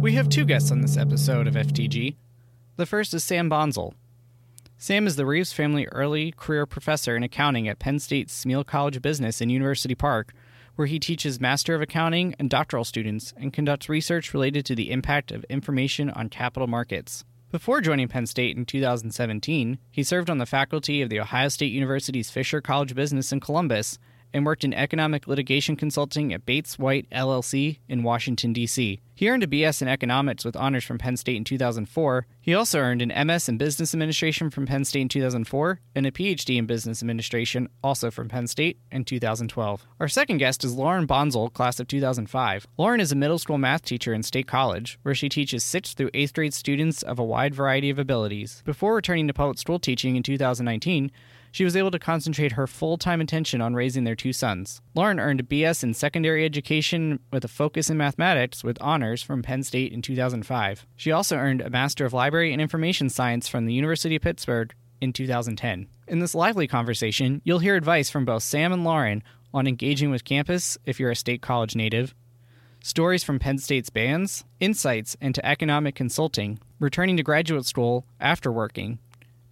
We have two guests on this episode of FTG. The first is Sam Bonsall. Sam is the Reeves family early career professor in accounting at Penn State's Smeal College of Business in University Park, where he teaches Master of Accounting and doctoral students and conducts research related to the impact of information on capital markets. Before joining Penn State in 2017, he served on the faculty of the Ohio State University's Fisher College of Business in Columbus and worked in economic litigation consulting at Bates White LLC in Washington, D.C. He earned a BS in economics with honors from Penn State in 2004. He also earned an MS in business administration from Penn State in 2004 and a PhD in business administration, also from Penn State, in 2012. Our second guest is Lauren Bonsall, class of 2005. Lauren is a middle school math teacher in State College, where she teaches 6th through 8th grade students of a wide variety of abilities. Before returning to public school teaching in 2019, she was able to concentrate her full time attention on raising their two sons. Lauren earned a BS in secondary education with a focus in mathematics with honors from Penn State in 2005. She also earned a Master of Library and Information Science from the University of Pittsburgh in 2010. In this lively conversation, you'll hear advice from both Sam and Lauren on engaging with campus if you're a state college native, stories from Penn State's bands, insights into economic consulting, returning to graduate school after working,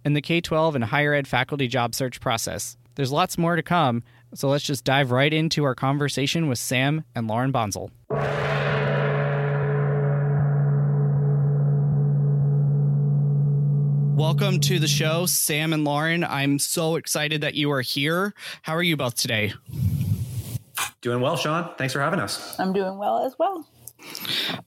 and the K 12 and higher ed faculty job search process. There's lots more to come, so let's just dive right into our conversation with Sam and Lauren Bonsall. Welcome to the show, Sam and Lauren. I'm so excited that you are here. How are you both today? Doing well, Sean. Thanks for having us. I'm doing well as well.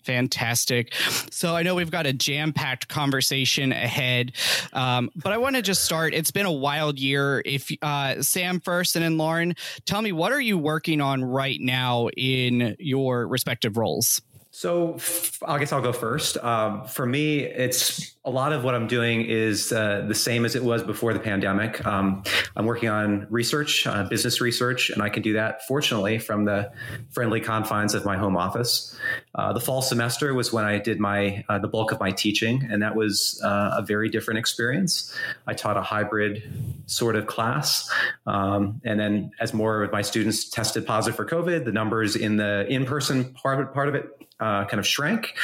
Fantastic. So I know we've got a jam packed conversation ahead, um, but I want to just start. It's been a wild year. If uh, Sam first and then Lauren, tell me what are you working on right now in your respective roles? So I guess I'll go first. Um, for me, it's a lot of what I'm doing is uh, the same as it was before the pandemic. Um, I'm working on research, uh, business research, and I can do that fortunately from the friendly confines of my home office. Uh, the fall semester was when I did my uh, the bulk of my teaching, and that was uh, a very different experience. I taught a hybrid sort of class, um, and then as more of my students tested positive for COVID, the numbers in the in-person part part of it uh, kind of shrank.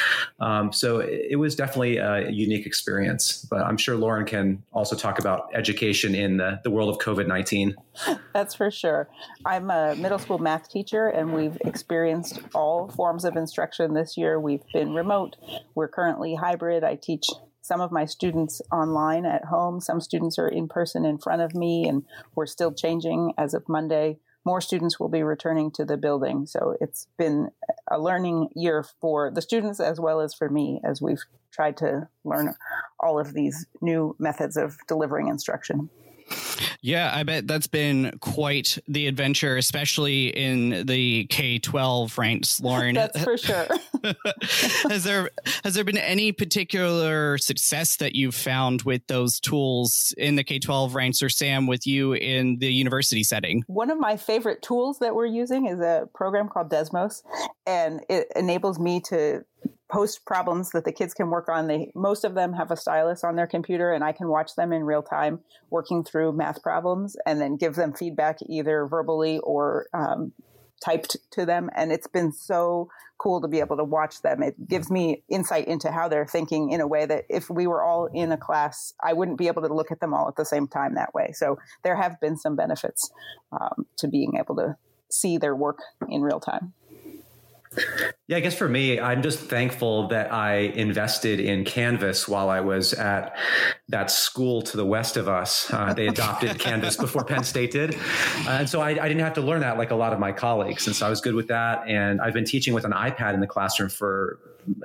Um, so it, was definitely a unique experience. But I'm sure Lauren can also talk about education in the, the world of COVID 19. That's for sure. I'm a middle school math teacher, and we've experienced all forms of instruction this year. We've been remote, we're currently hybrid. I teach some of my students online at home. Some students are in person in front of me, and we're still changing as of Monday more students will be returning to the building. So it's been a learning year for the students as well as for me as we've tried to learn all of these new methods of delivering instruction. Yeah, I bet that's been quite the adventure, especially in the K twelve ranks, Lauren. that's for sure. has there has there been any particular success that you've found with those tools in the K twelve ranks, or Sam, with you in the university setting? One of my favorite tools that we're using is a program called Desmos, and it enables me to post problems that the kids can work on. They most of them have a stylus on their computer, and I can watch them in real time working through math problems, and then give them feedback either verbally or um, typed to them. And it's been so cool to be able to watch them. It gives me insight into how they're thinking in a way that if we were all in a class, I wouldn't be able to look at them all at the same time that way. So there have been some benefits um, to being able to see their work in real time. Yeah, I guess for me, I'm just thankful that I invested in Canvas while I was at that school to the west of us. Uh, they adopted Canvas before Penn State did. Uh, and so I, I, didn't have to learn that like a lot of my colleagues. And so I was good with that. And I've been teaching with an iPad in the classroom for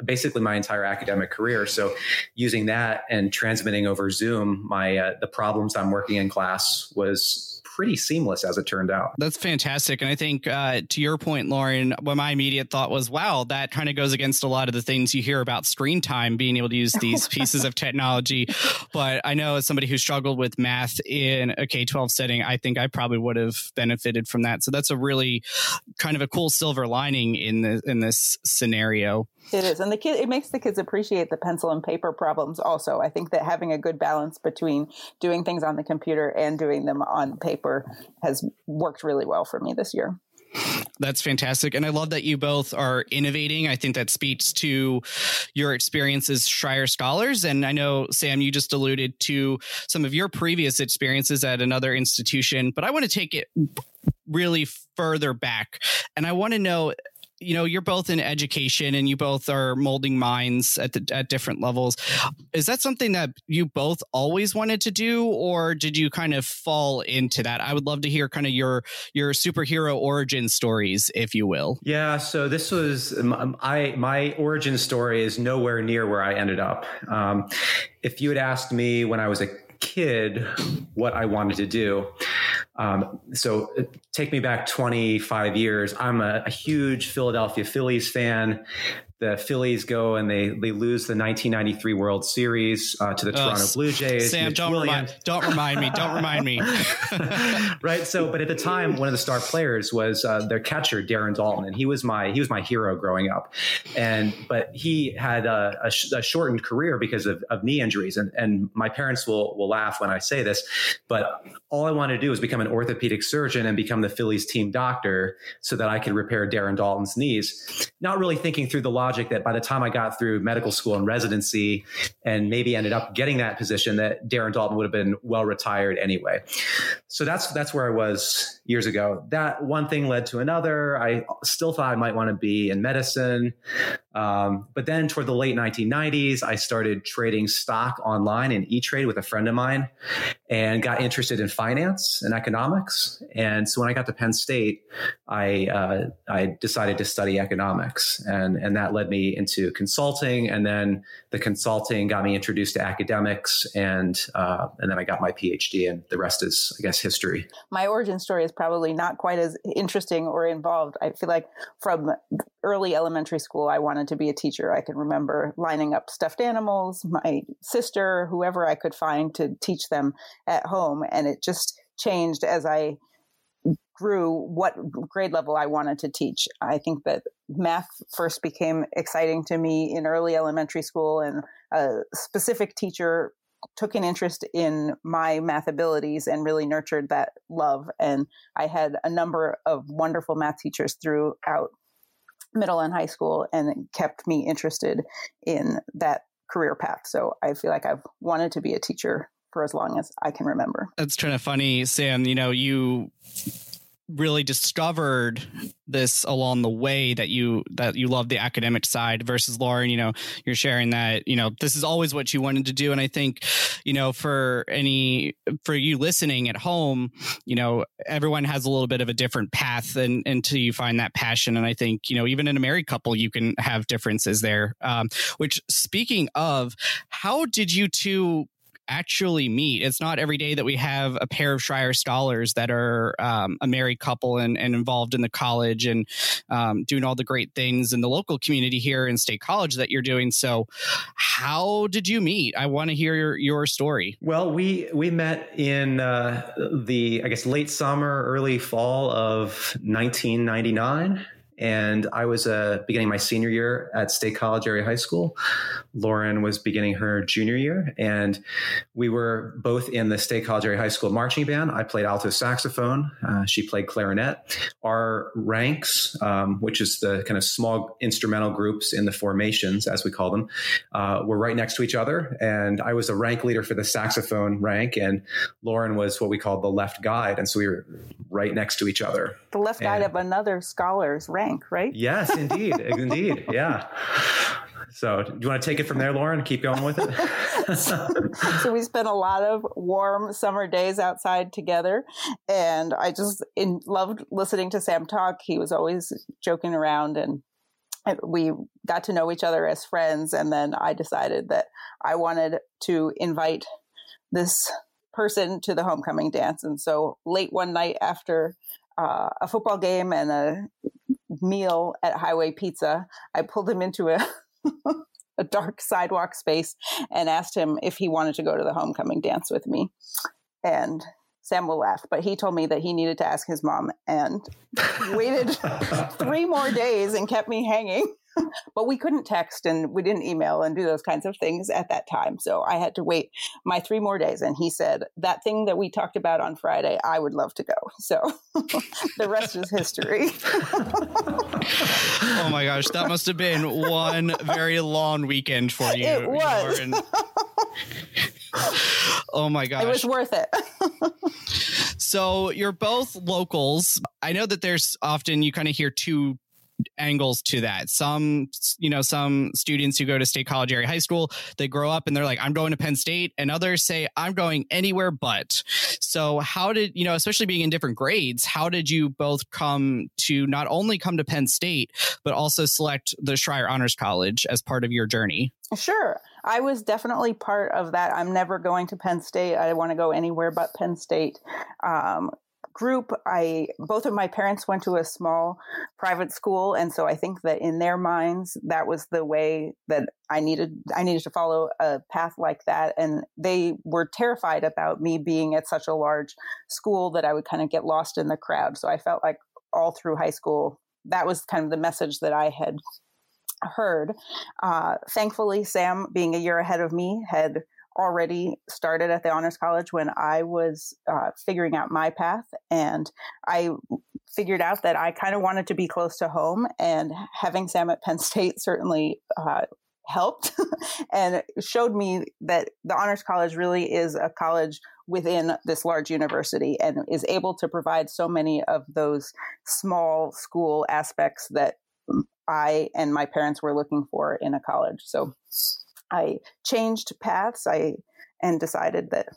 basically my entire academic career. So using that and transmitting over Zoom, my uh, the problems I'm working in class was pretty seamless as it turned out. That's fantastic. And I think uh, to your point, Lauren, what my immediate thought was, wow, that kind of goes against a lot of the things you hear about screen time, being able to use these pieces of technology. But I know as somebody who struggled with math in a K 12 setting, I think I probably would have benefited from that. So that's a really kind of a cool silver lining in the in this scenario. It is, and the kid it makes the kids appreciate the pencil and paper problems. Also, I think that having a good balance between doing things on the computer and doing them on paper has worked really well for me this year. That's fantastic. And I love that you both are innovating. I think that speaks to your experience as Schreyer scholars. And I know, Sam, you just alluded to some of your previous experiences at another institution, but I want to take it really further back. And I want to know you know you're both in education and you both are molding minds at the, at different levels. Is that something that you both always wanted to do or did you kind of fall into that? I would love to hear kind of your your superhero origin stories if you will. Yeah so this was i my origin story is nowhere near where i ended up. Um, if you had asked me when i was a kid what i wanted to do um, so take me back 25 years. I'm a, a huge Philadelphia Phillies fan the Phillies go and they they lose the 1993 World Series uh, to the uh, Toronto Blue Jays. Sam, don't remind, don't remind me. Don't remind me. right. So, but at the time, one of the star players was uh, their catcher Darren Daulton, and he was my he was my hero growing up. And but he had a, a, sh- a shortened career because of, of knee injuries, and and my parents will will laugh when I say this, but all I wanted to do was become an orthopedic surgeon and become the Phillies team doctor so that I could repair Darren Daulton's knees. Not really thinking through the logic that by the time I got through medical school and residency and maybe ended up getting that position that Darren Daulton would have been well retired anyway. So that's that's where I was years ago. That one thing led to another. I still thought I might want to be in medicine. Um, but then toward the late 1990s, I started trading stock online in E-Trade with a friend of mine and got interested in finance and economics. And so when I got to Penn State, I, uh, I decided to study economics and, and that led me into consulting. And then the consulting got me introduced to academics and, uh, and then I got my PhD and the rest is, I guess, history. My origin story is probably not quite as interesting or involved. I feel like from early elementary school, I wanted to be a teacher. I can remember lining up stuffed animals, my sister, whoever I could find to teach them at home. And it just changed as I grew what grade level I wanted to teach. I think that math first became exciting to me in early elementary school, and a specific teacher took an interest in my math abilities and really nurtured that love. And I had a number of wonderful math teachers throughout middle and high school and kept me interested in that career path. So I feel like I've wanted to be a teacher for as long as I can remember. That's kind of funny, Sam. You know, you really discovered this along the way that you that you love the academic side versus Lauren you know you're sharing that you know this is always what you wanted to do. And I think you know for any for you listening at home you know everyone has a little bit of a different path and until you find that passion. And I think you know even in a married couple you can have differences there. Um, which speaking of how did you two actually meet. It's not every day that we have a pair of Schreyer scholars that are um, a married couple and, and, involved in the college and um, doing all the great things in the local community here in State College that you're doing. So, how did you meet? I want to hear your, your story. Well, we we met in uh, the I guess late summer, early fall of 1999 and I was uh, beginning my senior year at State College Area High School. Lauren was beginning her junior year, and we were both in the State College Area High School marching band. I played alto saxophone; uh, she played clarinet. Our ranks, um, which is the kind of small instrumental groups in the formations, as we call them, uh, were right next to each other. And I was the rank leader for the saxophone rank, and Lauren was what we called the left guide. And so we were right next to each other. The left and, guide of another scholar's rank, right? Yes, indeed. indeed. Yeah. So, do you want to take it from there, Lauren? Keep going with it. so, we spent a lot of warm summer days outside together, and I just in, loved listening to Sam talk. He was always joking around, and we got to know each other as friends. And then I decided that I wanted to invite this person to the homecoming dance. And so, late one night after uh, a football game and a meal at Highway Pizza, I pulled him into a a dark sidewalk space and asked him if he wanted to go to the homecoming dance with me. And Sam will laugh, but he told me that he needed to ask his mom and waited three more days and kept me hanging. but we couldn't text and we didn't email and do those kinds of things at that time. So I had to wait my three more days. And he said, That thing that we talked about on Friday, I would love to go. So the rest is history. oh my gosh, that must have been one very long weekend for you. It was. oh my gosh. It was worth it. so you're both locals. I know that there's often you kind of hear two angles to that. Some, you know, some students who go to State College area high school, they grow up and they're like, I'm going to Penn State. And others say, I'm going anywhere but. So, how did, you know, especially being in different grades, how did you both come to not only come to Penn State, but also select the Schreyer Honors College as part of your journey? Sure. I was definitely part of that. I'm never going to Penn State. I want to go anywhere but Penn State. Um, group i both of my parents went to a small private school and so i think that in their minds that was the way that i needed i needed to follow a path like that and they were terrified about me being at such a large school that i would kind of get lost in the crowd so i felt like all through high school that was kind of the message that i had heard uh, thankfully sam being a year ahead of me had already started at the Honors College when I was uh, figuring out my path. And I figured out that I kind of wanted to be close to home. And having Sam at Penn State certainly uh, helped and showed me that the Honors College really is a college within this large university and is able to provide so many of those small school aspects that I and my parents were looking for in a college. So I changed paths. I and decided that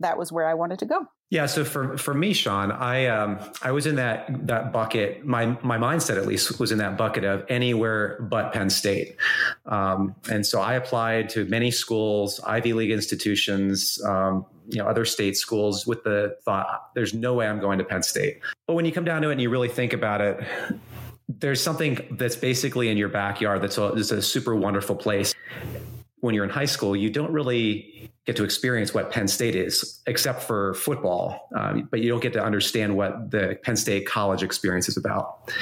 that was where I wanted to go. Yeah, so for for me, Sean, I um, I was in that that bucket. My my mindset, at least, was in that bucket of anywhere but Penn State, um, and so I applied to many schools, Ivy League institutions, um, you know, other state schools, with the thought, "There's no way I'm going to Penn State." But when you come down to it and you really think about it, there's something that's basically in your backyard that's a, a super wonderful place when you're in high school, you don't really get to experience what Penn State is, except for football. Um, but you don't get to understand what the Penn State college experience is about.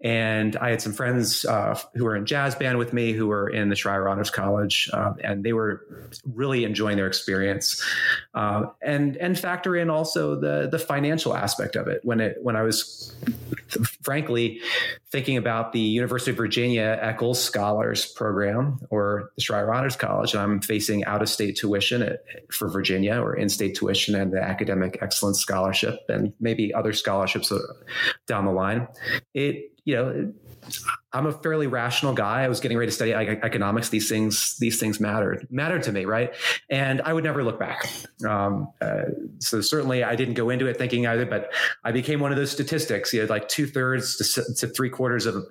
And I had some friends uh, who were in jazz band with me who were in the Schreyer Honors College, uh, and they were really enjoying their experience. Uh, and and factor in also the the financial aspect of it. When it when I was frankly thinking about the University of Virginia Echols Scholars Program or the Schreyer Honors College, and I'm facing out of state tuition at, for Virginia or in state tuition and the Academic Excellence Scholarship and maybe other scholarships uh, down the line. It you know, I'm a fairly rational guy. I was getting ready to study economics. These things, these things mattered, mattered to me, right? And I would never look back. Um, uh, so certainly, I didn't go into it thinking either, but I became one of those statistics. You know, like two thirds to, to, three quarters of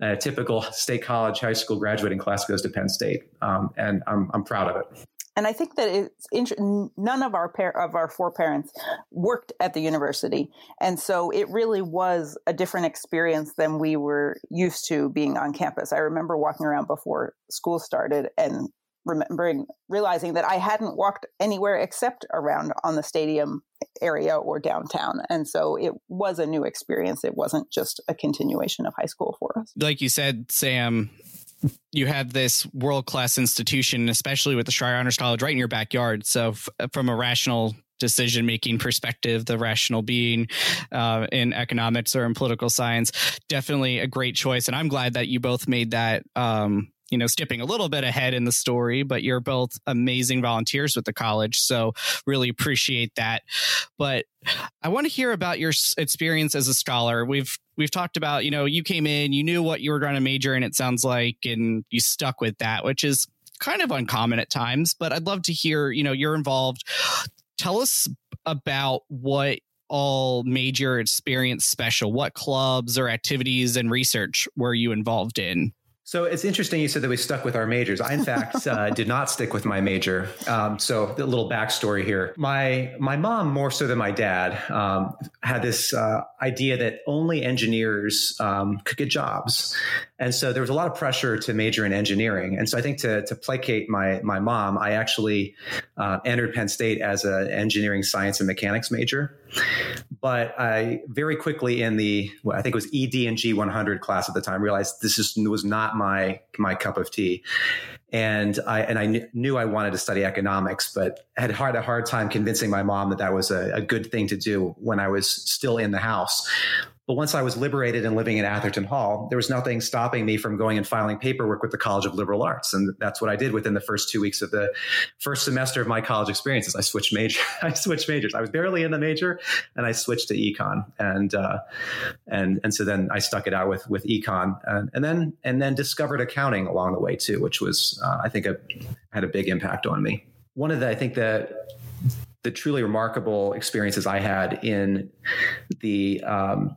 a typical state college, high school graduating class goes to Penn State, um, and I'm I'm proud of it and I think that it's int- none of our par- of our four parents worked at the university, and so it really was a different experience than we were used to being on campus. I remember walking around before school started and remembering realizing that I hadn't walked anywhere except around on the stadium area or downtown. And so it was a new experience. It wasn't just a continuation of high school for us. Like you said, Sam, you have this world class institution, especially with the Schreyer Honors College right in your backyard. So, f- from a rational decision making perspective, the rational being uh, in economics or in political science, definitely a great choice. And I'm glad that you both made that. Um, you know, skipping a little bit ahead in the story, but you're both amazing volunteers with the college. So really appreciate that. But I want to hear about your experience as a scholar. We've we've talked about, you know, you came in, you knew what you were going to major in, it sounds like, and you stuck with that, which is kind of uncommon at times. But I'd love to hear, you know, you're involved. Tell us about what all major experience special. What clubs or activities and research were you involved in? So it's interesting you said that we stuck with our majors. I, in fact, uh, did not stick with my major. Um, so a little backstory here. My my mom, more so than my dad, um, had this uh, idea that only engineers um, could get jobs, and so there was a lot of pressure to major in engineering. And so I think to to placate my my mom, I actually uh, entered Penn State as an engineering science and mechanics major. But I very quickly in the well, I think it was ED and G 100 class at the time realized this just was not my my cup of tea. And I and I kn- knew I wanted to study economics, but had had a hard time convincing my mom that that was a, a good thing to do when I was still in the house. But once I was liberated and living in Atherton Hall, there was nothing stopping me from going and filing paperwork with the College of Liberal Arts. And that's what I did within the first two weeks of the first semester of my college experiences. I switched major. I switched majors. I was barely in the major and I switched to econ. And, uh, and, and so then I stuck it out with, with econ and, and then, and then discovered accounting along the way too, which was, uh, I think a, had a big impact on me. One of the, I think that the truly remarkable experiences I had in the um,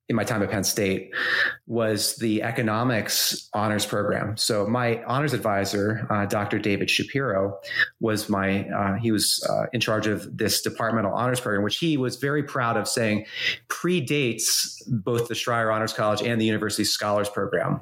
in my time at Penn State was the economics honors program. So my honors advisor, uh, Dr. David Shapiro, was my uh, he was uh, in charge of this departmental honors program, which he was very proud of saying predates both the Schreyer Honors College and the University Scholars Program.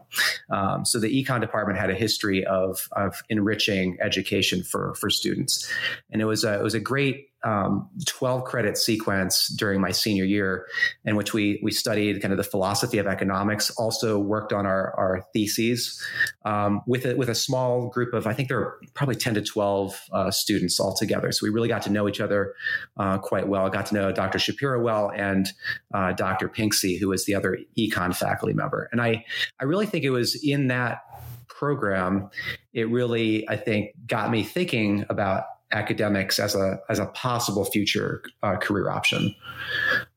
Um, so the econ department had a history of of enriching education for for students, and it was a, it was a great um, 12 credit sequence during my senior year in which we we studied kind of the philosophy of economics also worked on our, our theses um, with a, with a small group of I think there were probably 10 to 12 uh, students altogether so we really got to know each other uh, quite well got to know Dr. Shapiro well and uh, Dr. Pinksy who was the other econ faculty member and I I really think it was in that program it really I think got me thinking about academics as a as a possible future uh, career option.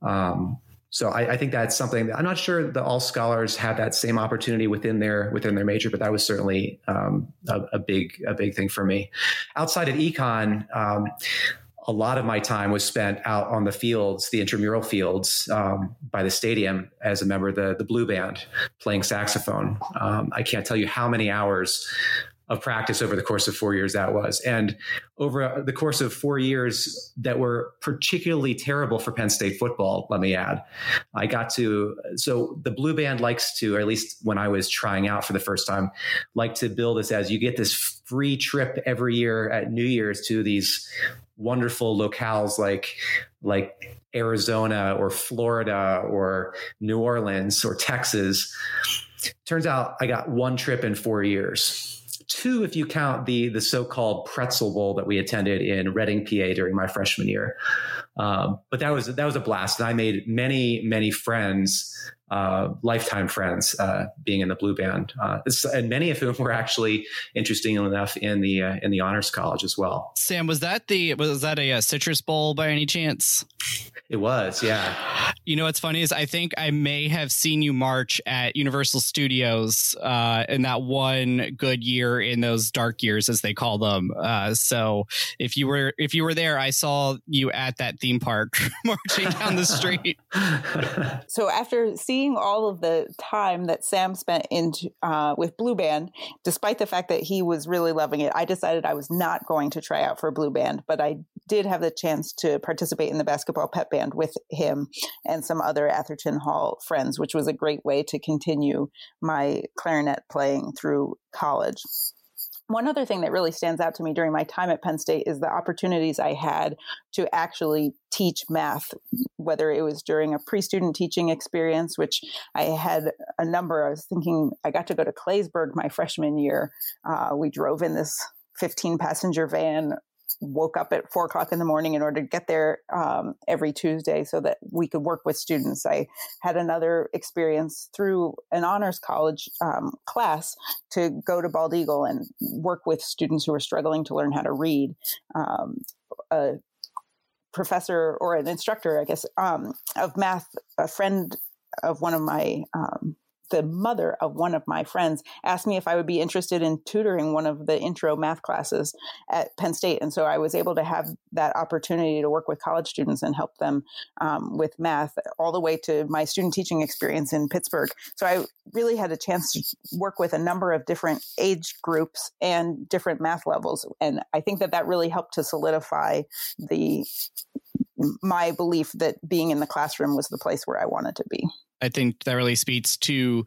Um, so I, I, think that's something that I'm not sure that all scholars have that same opportunity within their within their major, but that was certainly um, a, a, big a big thing for me. Outside of econ. Um, a lot of my time was spent out on the fields, the intramural fields um, by the stadium as a member of the, the blue band playing saxophone. Um, I can't tell you how many hours of practice over the course of four years that was. And over uh, the course of four years that were particularly terrible for Penn State football, let me add, I got to, so the Blue Band likes to, or at least when I was trying out for the first time, like to build this as you get this free trip every year at New Year's to these wonderful locales like, like Arizona or Florida or New Orleans or Texas. Turns out I got one trip in four years two if you count the the so-called pretzel bowl that we attended in reading pa during my freshman year um, but that was that was a blast and i made many many friends uh, lifetime friends uh, being in the blue band, uh, and many of whom were actually interesting enough in the uh, in the honors college as well. Sam, was that the was that a, a, citrus bowl by any chance? It was, yeah. You know what's funny is I think I may have seen you march at Universal Studios uh, in that one good year in those dark years, as they call them. Uh, so if you were if you were there, I saw you at that theme park marching down the street. so after seeing seeing all of the time that Sam spent in uh, with Blue Band, despite the fact that he was really loving it, I decided I was not going to try out for Blue Band, but I did have the chance to participate in the basketball pep band with him and some other Atherton Hall friends, which was a great way to continue my clarinet playing through college. One other thing that really stands out to me during my time at Penn State is the opportunities I had to actually teach math, whether it was during a pre student teaching experience, which I had a number. I was thinking I got to go to Claysburg my freshman year. Uh, we drove in this 15 passenger van woke up at four o'clock in the morning in order to get there um, every Tuesday so that we could work with students. I had another experience through an honors college um, class to go to Bald Eagle and work with students who were struggling to learn how to read. Um, a professor or an instructor, I guess, um, of math, a friend of one of my um, the mother of one of my friends asked me if I would be interested in tutoring one of the intro math classes at Penn State. And so I was able to have that opportunity to work with college students and help them um, with math all the way to my student teaching experience in Pittsburgh. So I really had a chance to work with a number of different age groups and different math levels. And I think that that really helped to solidify the my belief that being in the classroom was the place where I wanted to be. I think that really speaks to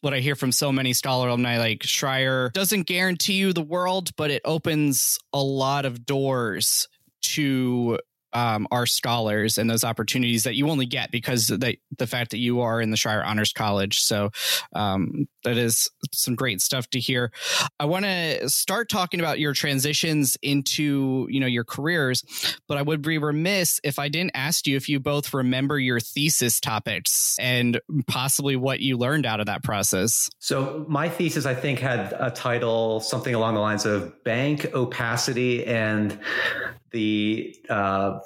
what I hear from so many Scholar alumni. Like Schreyer doesn't guarantee you the world, but it opens a lot of doors to um, our scholars and those opportunities that you only get because the the fact that you are in the Schreyer Honors College. So um, that is some great stuff to hear. I want to start talking about your transitions into you know your careers, but I would be remiss if I didn't ask you if you both remember your thesis topics and possibly what you learned out of that process. So my thesis, I think, had a title something along the lines of bank opacity and the uh,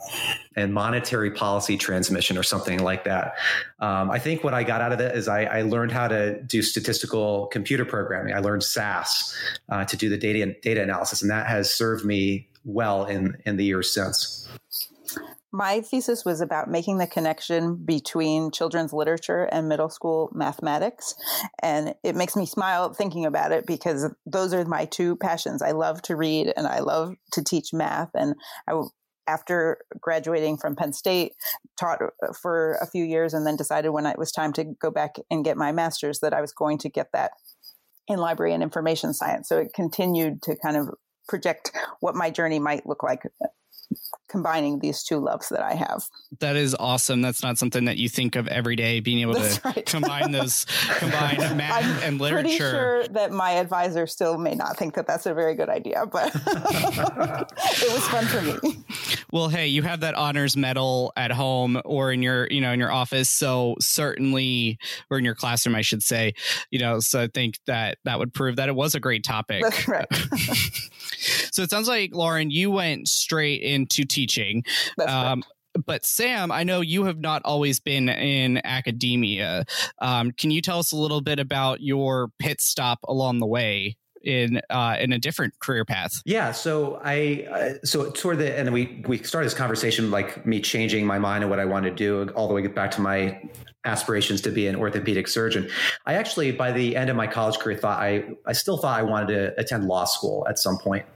and monetary policy transmission or something like that. Um, I think what I got out of it is I, I, learned how to do statistical computer programming. I learned SAS uh, to do the data data analysis, and that has served me well in in the years since. My thesis was about making the connection between children's literature and middle school mathematics. And it makes me smile thinking about it because those are my two passions. I love to read and I love to teach math. And I after graduating from Penn State, taught uh, for a few years and then decided when it was time to go back and get my master's that I was going to get that in library and information science. So it continued to kind of project what my journey might look like combining these two loves that I have. That is awesome. That's not something that you think of every day, being able That's to right. combine those, combine math and literature. I'm and literature. Pretty sure that my advisor still may not think that that's a very good idea, but it was fun for me. Well, hey, you have that honors medal at home or in your, you know, in your office, so certainly, or in your classroom, I should say, you know. So I think that that would prove that it was a great topic. That's right. so it sounds like Lauren, you went straight into teaching. Um, but Sam, I know you have not always been in academia. Um, can you tell us a little bit about your pit stop along the way? In uh, in a different career path? Yeah, so I uh, so toward the and we we started this conversation like me changing my mind and what I want to do all the way back to my aspirations to be an orthopedic surgeon. I actually, by the end of my college career, thought I, I still thought I wanted to attend law school at some point,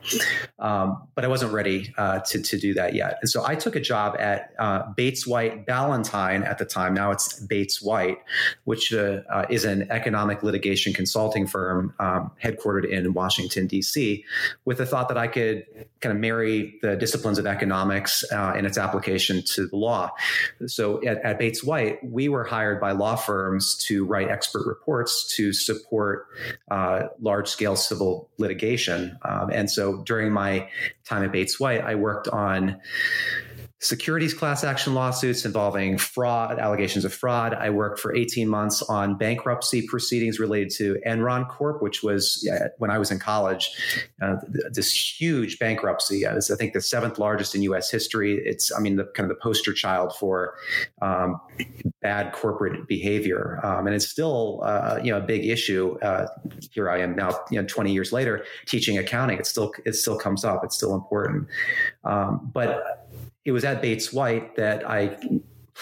um, but I wasn't ready uh, to, to do that yet. And so I took a job at uh, Bates White Ballantine at the time. Now it's Bates White, which uh, uh is an economic litigation consulting firm um, headquartered in Washington, D.C., with the thought that I could kind of marry the disciplines of economics uh, and its application to the law. So at, at Bates White, we were hired hired by law firms to write expert reports to support uh, large scale civil litigation. Um, and so during my time at Bates White, I worked on securities class action lawsuits involving fraud, allegations of fraud. I worked for 18 months on bankruptcy proceedings related to Enron Corp, which was when I was in college, uh, this huge bankruptcy. Uh, it's, I think, the seventh largest in U.S. history. It's, I mean, the kind of the poster child for um, bad corporate behavior, um, and it's still, uh, you know, a big issue. Uh, here I am now, you know, 20 years later, teaching accounting. It still, it still comes up. It's still important, um, but it was at Bates White that I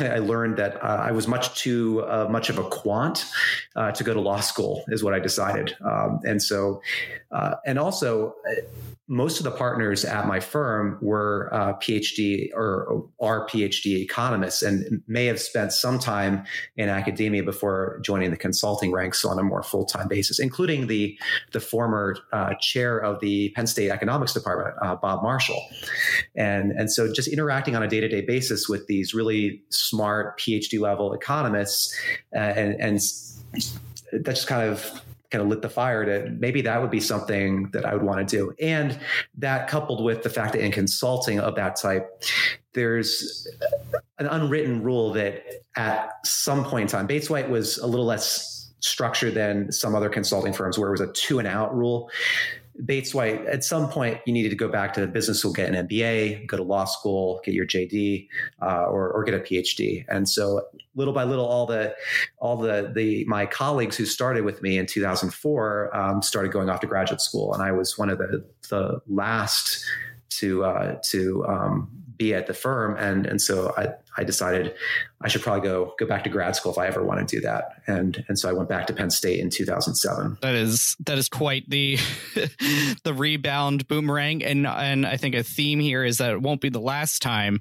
I learned that uh, I was much too uh, much of a quant uh, to go to law school, is what I decided. Um, and so, uh, and also, most of the partners at my firm were uh, PhD or are PhD economists and may have spent some time in academia before joining the consulting ranks on a more full time basis, including the the former uh, chair of the Penn State Economics Department, uh, Bob Marshall, and and so just interacting on a day to day basis with these really smart PhD level economists, uh, and and that just kind of kind of lit the fire to maybe that would be something that I would want to do. And that coupled with the fact that in consulting of that type, there's an unwritten rule that at some point in time, Bates White was a little less structured than some other consulting firms where it was a two and out rule Bates White, at some point, you needed to go back to business school, get an MBA, go to law school, get your JD, uh, or, or get a PhD. And so, little by little, all the all the the my colleagues who started with me in 2004 um, started going off to graduate school, and I was one of the the last to uh, to um, be at the firm, and and so I, I decided I should probably go go back to grad school if I ever want to do that, and and so I went back to Penn State in 2007. That is that is quite the the rebound boomerang, and and I think a theme here is that it won't be the last time.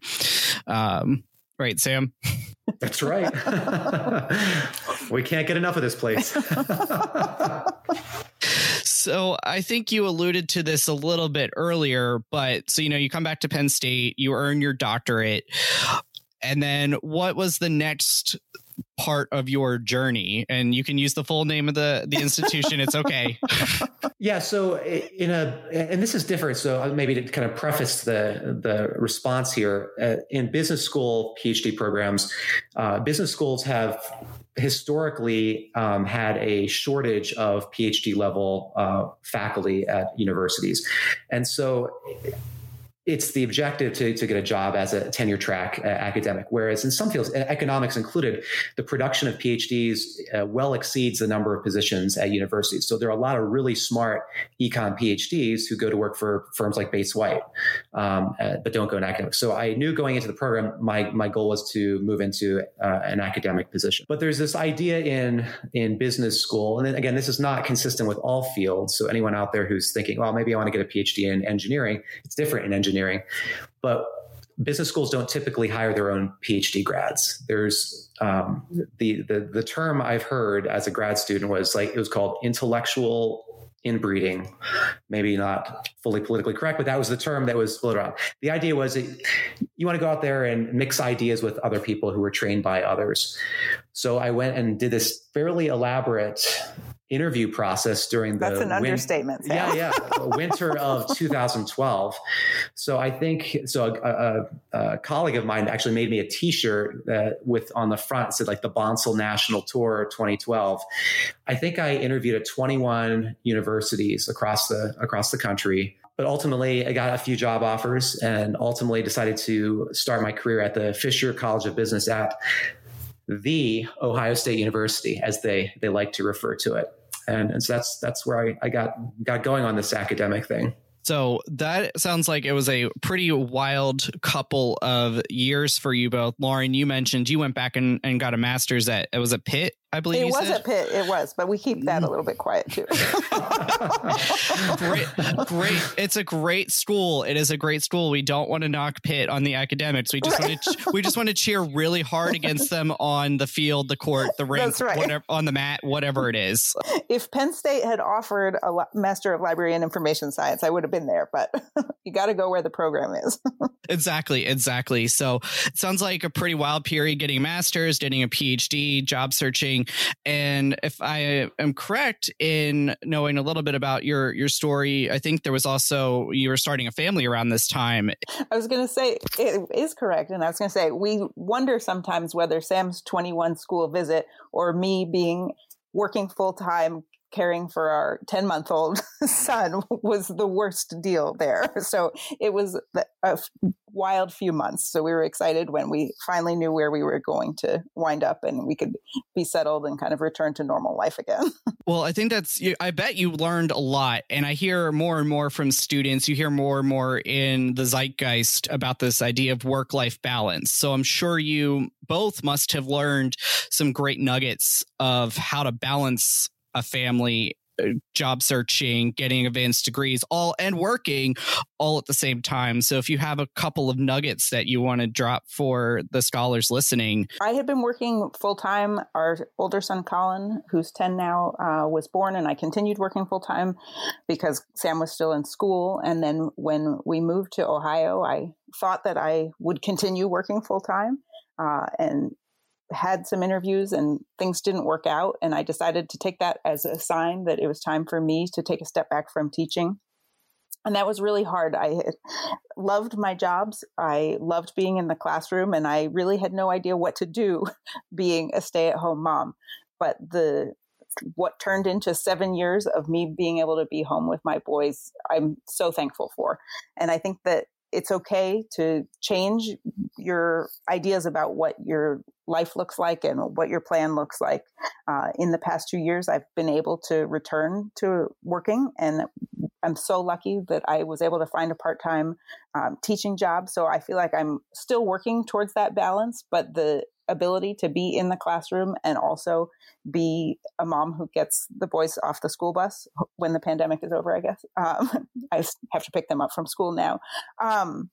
Um, right, Sam? That's right. we can't get enough of this place. so I think you alluded to this a little bit earlier, but so you know, you come back to Penn State, you earn your doctorate. And then what was the next part of your journey and you can use the full name of the the institution it's okay yeah so in a and this is different so maybe to kind of preface the the response here uh, in business school phd programs uh, business schools have historically um, had a shortage of phd level uh, faculty at universities. And so it's the objective to, to get a job as a tenure track uh, academic. Whereas in some fields, economics included, the production of PhDs uh, well exceeds the number of positions at universities. So there are a lot of really smart econ PhDs who go to work for firms like Bates White, um, uh, but don't go in academics. So I knew going into the program, my, my goal was to move into uh, an academic position. But there's this idea in, in business school, and then again, this is not consistent with all fields. So anyone out there who's thinking, well, maybe I want to get a PhD in engineering, it's different in engineering engineering. But business schools don't typically hire their own PhD grads. There's um, the, the the term I've heard as a grad student was like it was called intellectual inbreeding. Maybe not fully politically correct, but that was the term that was floated around. The idea was that you want to go out there and mix ideas with other people who were trained by others. So I went and did this fairly elaborate interview process during the that's an win- understatement. Yeah, yeah, winter of 2012. So I think so. A, a, a, colleague of mine actually made me a T-shirt that with on the front said like the Bonsall National Tour 2012. I think I interviewed at 21 universities across the across the country. But ultimately, I got a few job offers and ultimately decided to start my career at the Fisher College of Business at the Ohio State University, as they they like to refer to it. And, and so that's that's where I, I got got going on this academic thing. So that sounds like it was a pretty wild couple of years for you both. Lauren, you mentioned you went back and, and got a master's at it was a Pitt I believe it was said. a Pitt. It was, but we keep that a little bit quiet too. great, great. It's a great school. It is a great school. We don't want to knock Pitt on the academics. We just right. want to we just want to cheer really hard against them on the field, the court, the ring, right. whatever on the mat, whatever it is. If Penn State had offered a Master of Library and Information Science, I would have been there. But you got to go where the program is. exactly, exactly. So it sounds like a pretty wild period. Getting a master's, getting a PhD, job searching and if I am correct in knowing a little bit about your your story, I think there was also you were starting a family around this time. I was going to say it is correct, and I was going to say we wonder sometimes whether Sam's 21 school visit or me being working full time caring for our 10 month old son was the worst deal there. So it was a wild few months. So we were excited when we finally knew where we were going to wind up and we could be settled and kind of return to normal life again. well, I think that's, I bet you learned a lot. And I hear more and more from students, you hear more and more in the zeitgeist about this idea of work life balance. So I'm sure you both must have learned some great nuggets of how to balance a family uh, job searching, getting advanced degrees, all and working all at the same time. So if you have a couple of nuggets that you want to drop for the scholars listening. I had been working full time. Our older son Colin, who's 10 now, uh, was born and I continued working full time because Sam was still in school. And then when we moved to Ohio, I thought that I would continue working full time. Uh, and had some interviews and things didn't work out. And I decided to take that as a sign that it was time for me to take a step back from teaching. And that was really hard. I loved my jobs. I loved being in the classroom, and I really had no idea what to do being a stay at home mom. But the what turned into seven years of me being able to be home with my boys, I'm so thankful for. And I think that it's okay to change your ideas about what your life looks like and what your plan looks like. Uh, in the past two years, I've been able to return to working, and I'm so lucky that I was able to find a part time um, teaching job. So I feel like I'm still working towards that balance, but the ability to be in the classroom and also be a mom who gets the boys off the school bus when the pandemic is over, I guess. Um, I have to pick them up from school now. Um,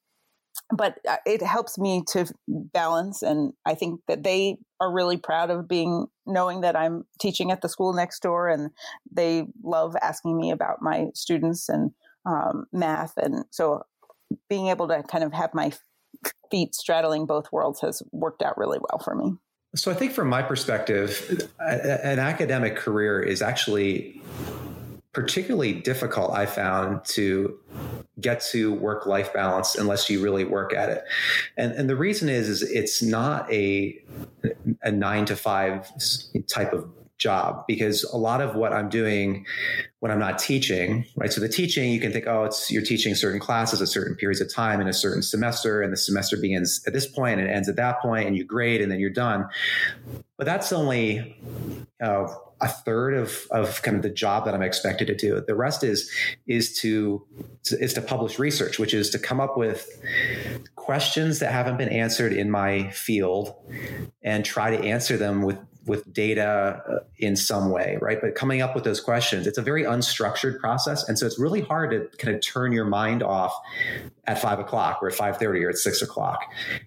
but uh, it helps me to balance and i think that they are really proud of being knowing that i'm teaching at the school next door and they love asking me about my students and um, math and so being able to kind of have my feet straddling both worlds has worked out really well for me so i think from my perspective an academic career is actually particularly difficult i found to get to work life balance unless you really work at it. And and the reason is is it's not a a 9 to 5 type of job because a lot of what I'm doing when I'm not teaching, right? So the teaching, you can think, oh, it's you're teaching certain classes at certain periods of time in a certain semester, and the semester begins at this point and ends at that point, and you grade and then you're done. But that's only uh, a third of, of kind of the job that I'm expected to do. The rest is is to is to publish research, which is to come up with questions that haven't been answered in my field and try to answer them with with data uh, in some way, right? But coming up with those questions, it's a very unstructured process, and so it's really hard to kind of turn your mind off at five o'clock or at five thirty or at six o'clock.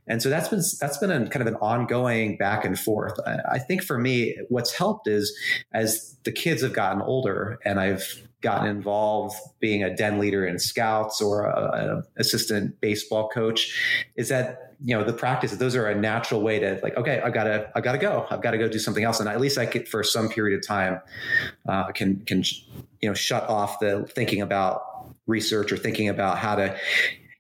And so that's been that's been a kind of an ongoing back and forth. I think for me, what's helped is as the kids have gotten older, and I've gotten involved being a den leader in scouts or an assistant baseball coach is that you know the practice those are a natural way to like okay i gotta i gotta go. I've got to go do something else. And at least i could for some period of time uh, can can you know shut off the thinking about research or thinking about how to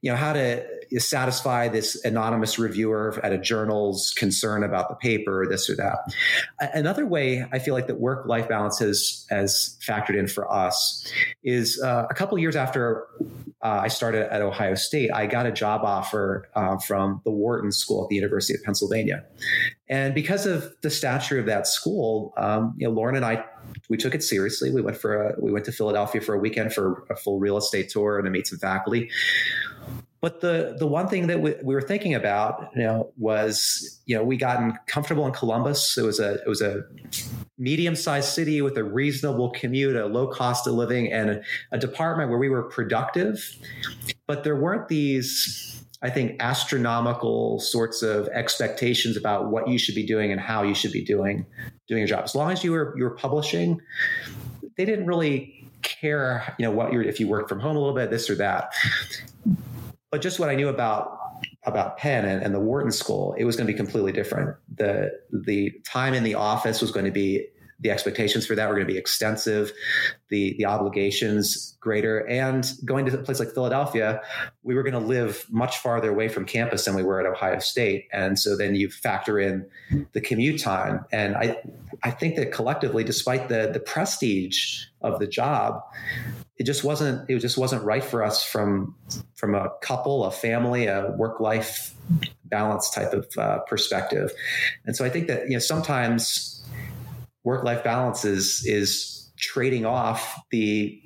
you know how to satisfy this anonymous reviewer at a journal's concern about the paper, this or that. Another way I feel like that work life balance has, has factored in for us is uh, a couple years after uh, I started at Ohio State, I got a job offer uh, from the Wharton School at the University of Pennsylvania. And because of the stature of that school, um, you know, Lauren and I, we took it seriously. We went for a, we went to Philadelphia for a weekend for a full real estate tour and to meet some faculty. But the the one thing that we, we, were thinking about, you know, was you know we gotten comfortable in Columbus. It was a it was a medium sized city with a reasonable commute, a low cost of living, and a, a department where we were productive. But there weren't these I think astronomical sorts of expectations about what you should be doing and how you should be doing doing your job. As long as you were you were publishing, they didn't really care, you know, what you're if you worked from home a little bit, this or that but just what I knew about about Penn and, and the Wharton School, it was going to be completely different. The the time in the office was going to be the expectations for that were going to be extensive, the the obligations greater, and going to a place like Philadelphia, we were going to live much farther away from campus than we were at Ohio State, and so then you factor in the commute time, and I I think that collectively, despite the the prestige of the job, it just wasn't it just wasn't right for us from from a couple, a family, a work life balance type of uh, perspective, and so I think that you know sometimes work life balance is is trading off the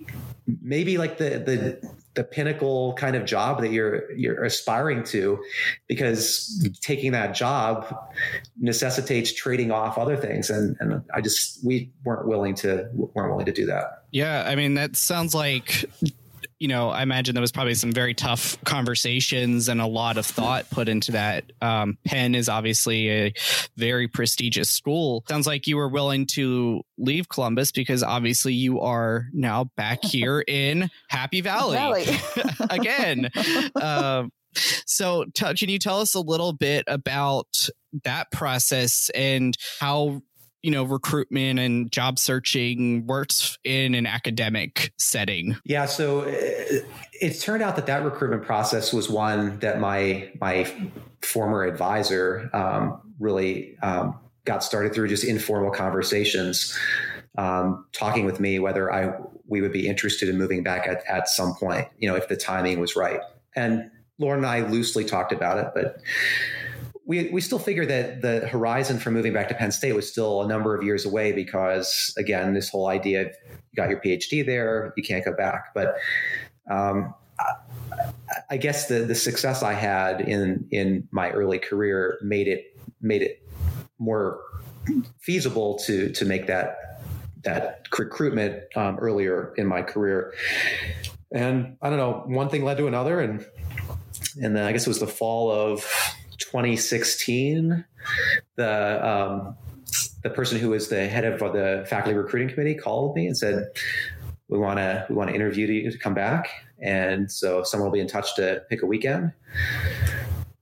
maybe like the the the pinnacle kind of job that you're you're aspiring to because taking that job necessitates trading off other things and and I just we weren't willing to weren't willing to do that. Yeah, I mean that sounds like you know, I imagine there was probably some very tough conversations and a lot of thought put into that. Um, Penn is obviously a very prestigious school. Sounds like you were willing to leave Columbus because obviously you are now back here in Happy Valley, Valley. again. Uh, so, t- can you tell us a little bit about that process and how you know recruitment and job searching works in an academic setting yeah so it, uh, it turned out that that recruitment process was one that my my former advisor um, really um, got started through just informal conversations um, talking with me whether I we would be interested in moving back at, at some point, you know, if the timing was right. And Lauren and I loosely talked about it, but we, we still figure that the horizon for moving back to Penn State was still a number of years away because, again, this whole idea of you got your PhD there, you can't go back. But um, I guess the the success I had in in my early career made it made it more feasible to to make that that recruitment um, earlier in my career. And I don't know, one thing led to another, and and then I guess it was the fall of 2016. The um, the person who was the head of the faculty recruiting committee called me and said, "We want to we want to interview you to come back." And so someone will be in touch to pick a weekend.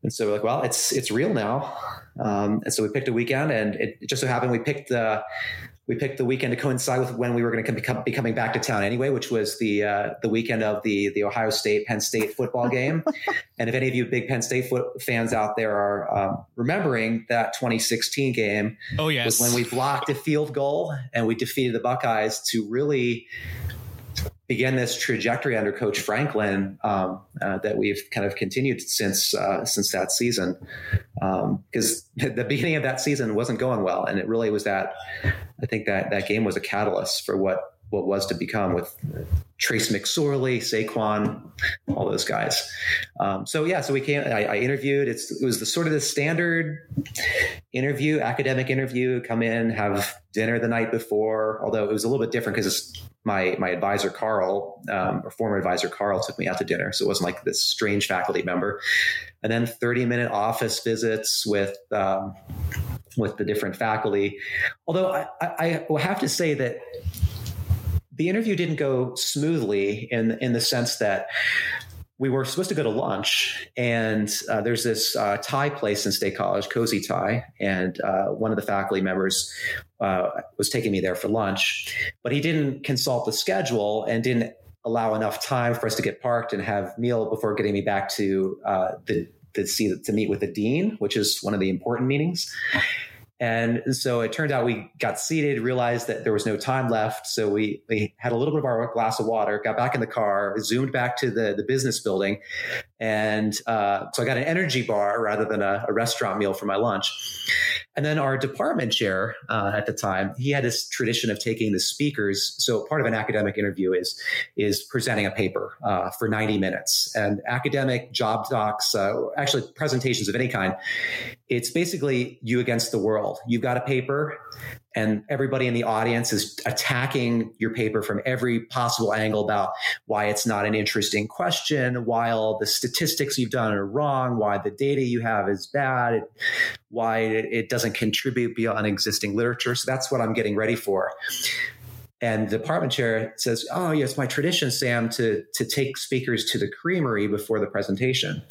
And so we're like, well, it's it's real now. Um, and so we picked a weekend, and it, just so happened we picked the we picked the weekend to coincide with when we were going to be coming back to town anyway, which was the uh, the weekend of the the Ohio State Penn State football game. and if any of you big Penn State fans out there are um, remembering that 2016 game, oh yes, was when we blocked a field goal and we defeated the Buckeyes to really began this trajectory under Coach Franklin um, uh, that we've kind of continued since uh, since that season. Because um, the beginning of that season wasn't going well, and it really was that. I think that that game was a catalyst for what what was to become with Trace McSorley, Saquon, all those guys. Um, so yeah, so we came. I, I, interviewed. It's it was the sort of the standard interview, academic interview. Come in, have dinner the night before. Although it was a little bit different because my my advisor Carl, um, or former advisor Carl, took me out to dinner, so it wasn't like this strange faculty member. And then thirty minute office visits with. Um, with the different faculty, although I, I, I have to say that the interview didn't go smoothly in in the sense that we were supposed to go to lunch, and uh, there's this uh, Thai place in State College, Cozy Thai, and uh, one of the faculty members uh, was taking me there for lunch, but he didn't consult the schedule and didn't allow enough time for us to get parked and have meal before getting me back to uh, the to see to meet with the dean, which is one of the important meetings. And so it turned out we got seated, realized that there was no time left. So we, we had a little bit of our glass of water, got back in the car, zoomed back to the, the business building. And uh, so I got an energy bar rather than a, a restaurant meal for my lunch. And then our department chair uh, at the time, he had this tradition of taking the speakers. So part of an academic interview is is presenting a paper uh, for 90 minutes. And academic job docs, uh, actually presentations of any kind, it's basically you against the world. You've got a paper, and everybody in the audience is attacking your paper from every possible angle about why it's not an interesting question, why all the statistics you've done are wrong, why the data you have is bad, why it doesn't contribute beyond existing literature. So that's what I'm getting ready for. And the department chair says, "Oh, yeah, it's my tradition, Sam, to to take speakers to the creamery before the presentation."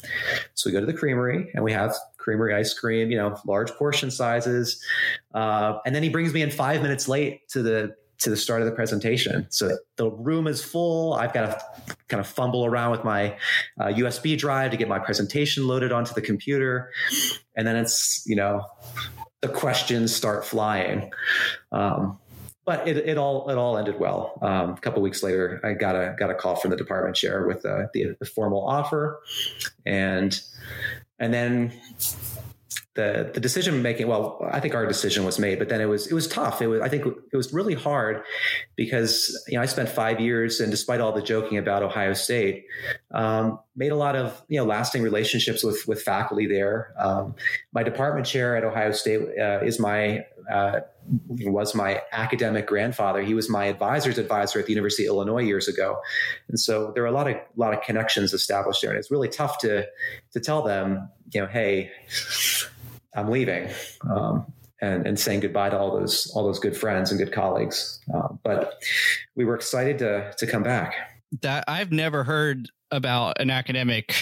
So we go to the creamery and we have creamery ice cream, you know, large portion sizes, uh, and then he brings me in five minutes late to the to the start of the presentation. So the room is full. I've got to kind of fumble around with my uh, USB drive to get my presentation loaded onto the computer, and then it's you know the questions start flying. Um, but it, it all it all ended well. Um, a couple weeks later, I got a got a call from the department chair with uh, the, the formal offer, and and then the the decision making well i think our decision was made but then it was it was tough. It was i think it was really hard because you know i spent five years and despite all the joking about ohio state um, made a lot of you know lasting relationships with with faculty there um, my department chair at ohio state uh, is my uh, was my academic grandfather. He was my advisor's advisor at the University of Illinois years ago, and so there are a lot of lot of connections established there. And it's really tough to to tell them, you know, hey, I'm leaving. Um, and, and saying goodbye to all those all those good friends and good colleagues, uh, but we were excited to to come back. That I've never heard about an academic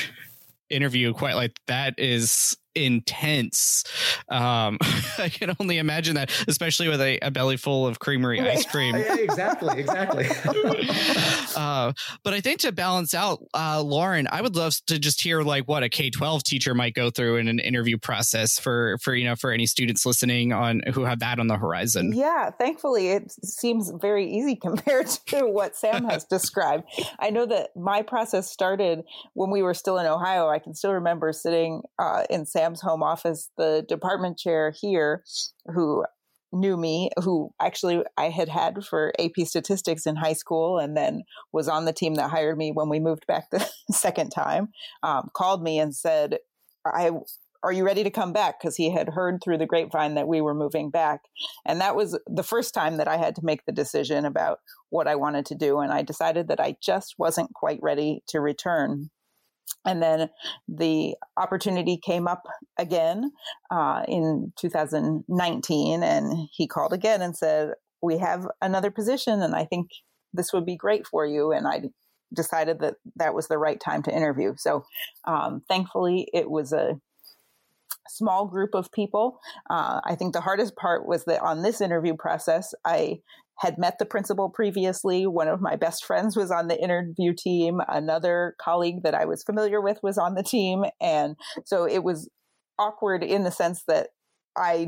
interview quite like that is intense. Um, I can only imagine that, especially with a, a belly full of creamery ice cream. yeah, exactly, exactly. uh, but I think to balance out, uh, Lauren, I would love to just hear like what a K twelve teacher might go through in an interview process for for you know for any students listening on who have that on the horizon. Yeah, thankfully it seems very easy compared to what Sam has described. I know that my process started when we were still in Ohio. I can still remember sitting uh, in Home office, the department chair here, who knew me, who actually I had had for AP statistics in high school and then was on the team that hired me when we moved back the second time, um, called me and said, I are you ready to come back? Because he had heard through the grapevine that we were moving back. And that was the first time that I had to make the decision about what I wanted to do. And I decided that I just wasn't quite ready to return. And then the opportunity came up again uh, in 2019, and he called again and said, We have another position, and I think this would be great for you. And I decided that that was the right time to interview. So um, thankfully, it was a small group of people. Uh, I think the hardest part was that on this interview process, I had met the principal previously. One of my best friends was on the interview team. Another colleague that I was familiar with was on the team. And so it was awkward in the sense that I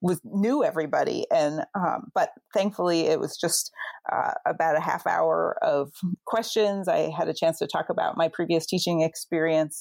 was knew everybody, and um, but thankfully it was just uh, about a half hour of questions. I had a chance to talk about my previous teaching experience,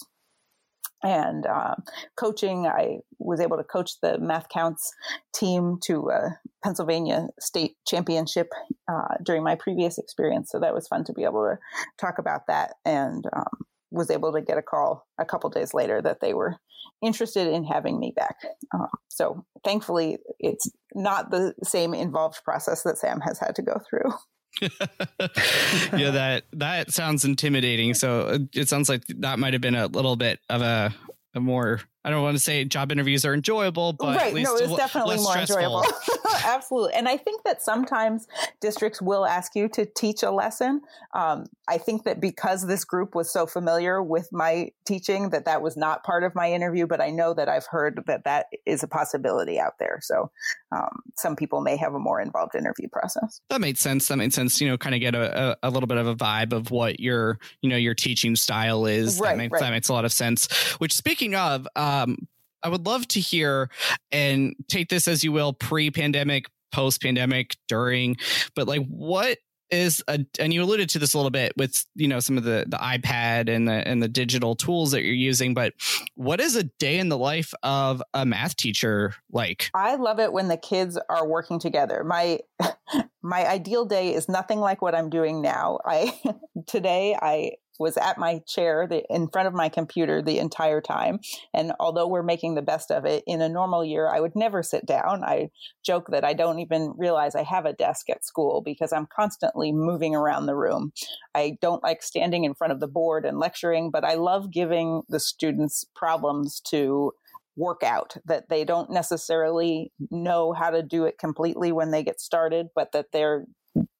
and uh, coaching. I was able to coach the Math Counts team to a Pennsylvania state championship uh, during my previous experience. So that was fun to be able to talk about that and um, was able to get a call a couple days later that they were interested in having me back. Um, so thankfully, it's not the same involved process that Sam has had to go through. yeah, that that sounds intimidating. So uh, it sounds like that might have been a little bit of a, a more I don't want to say job interviews are enjoyable, but right, no, it's definitely more stressful. enjoyable. Absolutely, and I think that sometimes districts will ask you to teach a lesson. Um, I think that because this group was so familiar with my teaching, that that was not part of my interview. But I know that I've heard that that is a possibility out there. So um, some people may have a more involved interview process. That made sense. That made sense. You know, kind of get a, a, a, little bit of a vibe of what your you know your teaching style is. Right, that, makes, right. that makes a lot of sense. Which speaking of. Um, Um, I would love to hear and take this as you will pre pandemic, post pandemic, during, but like what is a and you alluded to this a little bit with you know some of the the iPad and the and the digital tools that you're using but what is a day in the life of a math teacher like? I love it when the kids are working together. My my ideal day is nothing like what I'm doing now. I today I was at my chair the, in front of my computer the entire time. And although we're making the best of it, in a normal year, I would never sit down. I joke that I don't even realize I have a desk at school because I'm constantly moving around the room. I don't like standing in front of the board and lecturing, but I love giving the students problems to work out that they don't necessarily know how to do it completely when they get started, but that they're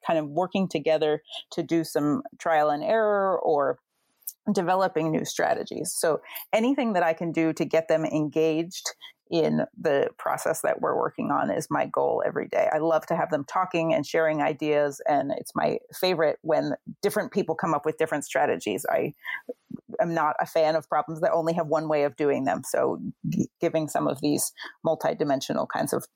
kind of working together to do some trial and error or developing new strategies. So anything that I can do to get them engaged in the process that we're working on is my goal every day. I love to have them talking and sharing ideas and it's my favorite when different people come up with different strategies. I am not a fan of problems that only have one way of doing them. So giving some of these multidimensional kinds of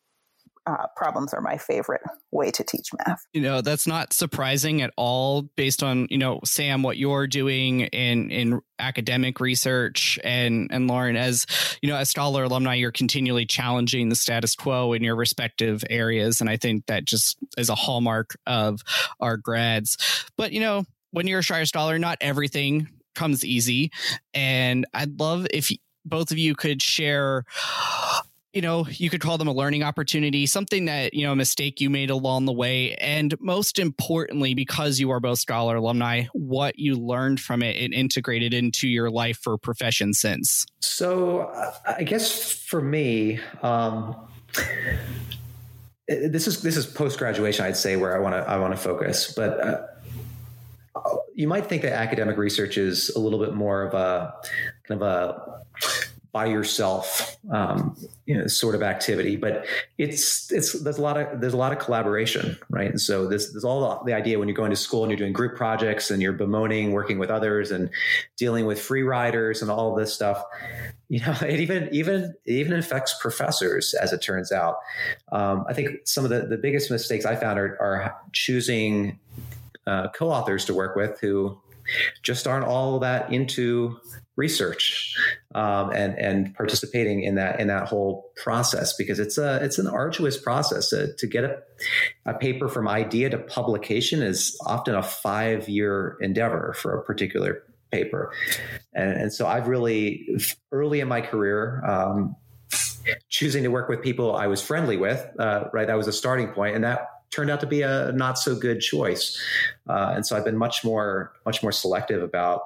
uh, problems are my favorite way to teach math. You know, that's not surprising at all based on, you know, Sam, what you're doing in, in academic research and, and Lauren, as, you know, as scholar alumni, you're continually challenging the status quo in your respective areas. And I think that just is a hallmark of our grads. But, you know, when you're a Schreyer scholar, not everything comes easy. And I'd love if both of you could share you know, you could call them a learning opportunity, something that, you know, a mistake you made along the way. And most importantly, because you are both scholar alumni, what you learned from it and integrated into your life or profession since. So I guess for me, um, this is this is post graduation. I'd say where I want to I want to focus, but uh, you might think that academic research is a little bit more of a kind of a by yourself um, you know, sort of activity but it's it's there's a lot of there's a lot of collaboration right? And so this there's all the, the idea when you're going to school and you're doing group projects and you're bemoaning working with others and dealing with free riders and all this stuff you know it even even even affects professors as it turns out. Um, i think some of the, the biggest mistakes i found are, are choosing uh, co-authors to work with who just aren't all that into research um, and and participating in that in that whole process because it's a it's an arduous process uh, to get a, a paper from idea to publication is often a five year endeavor for a particular paper and, and so I've really early in my career um, choosing to work with people I was friendly with uh, right that was a starting point and that turned out to be a not so good choice. Uh, and so I've been much more much more selective about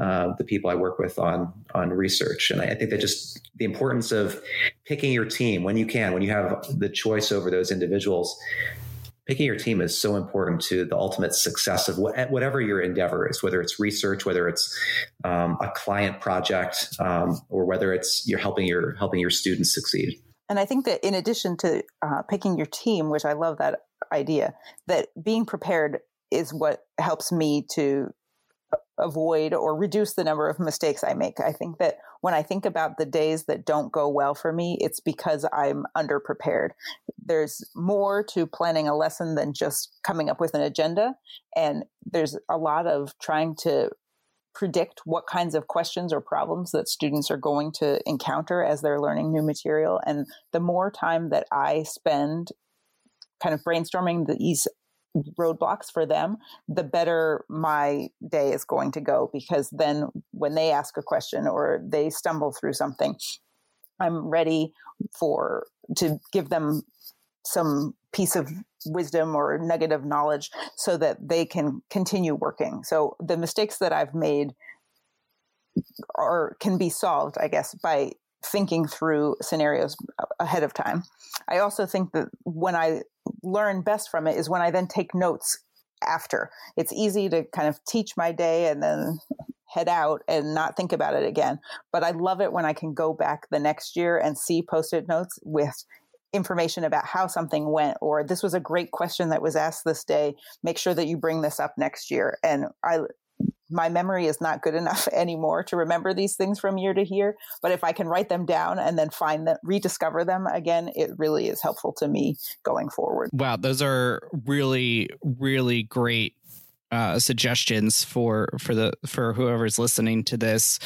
uh, the people I work with on on research. And I, I, think that just the importance of picking your team when you can, when you have the choice over those individuals. Picking your team is so important to the ultimate success of what, whatever your endeavor is, whether it's research, whether it's um, a client project, um, or whether it's you're helping your helping your students succeed. And I think that in addition to uh, picking your team, which I love that idea that being prepared is what helps me to avoid or reduce the number of mistakes I make. I think that when I think about the days that don't go well for me, it's because I'm underprepared. There's more to planning a lesson than just coming up with an agenda. And there's a lot of trying to predict what kinds of questions or problems that students are going to encounter as they're learning new material. And the more time that I spend kind of brainstorming these roadblocks for them, the better my day is going to go. Because then when they ask a question or they stumble through something, I'm ready for to give them some piece of wisdom or nugget of knowledge so that they can continue working. So the mistakes that I've made are can be solved, I guess, by thinking through scenarios ahead of time. I also think that when I learn best from it is when I then take notes after. It's easy to kind of teach my day and then head out and not think about it again. But I love it when I can go back the next year and see post it notes with information about how something went or this was a great question that was asked this day make sure that you bring this up next year and i my memory is not good enough anymore to remember these things from year to year. But if I can write them down and then find them, rediscover them again, it really is helpful to me going forward. Wow, those are really, really great uh, suggestions for for the for whoever's listening to this.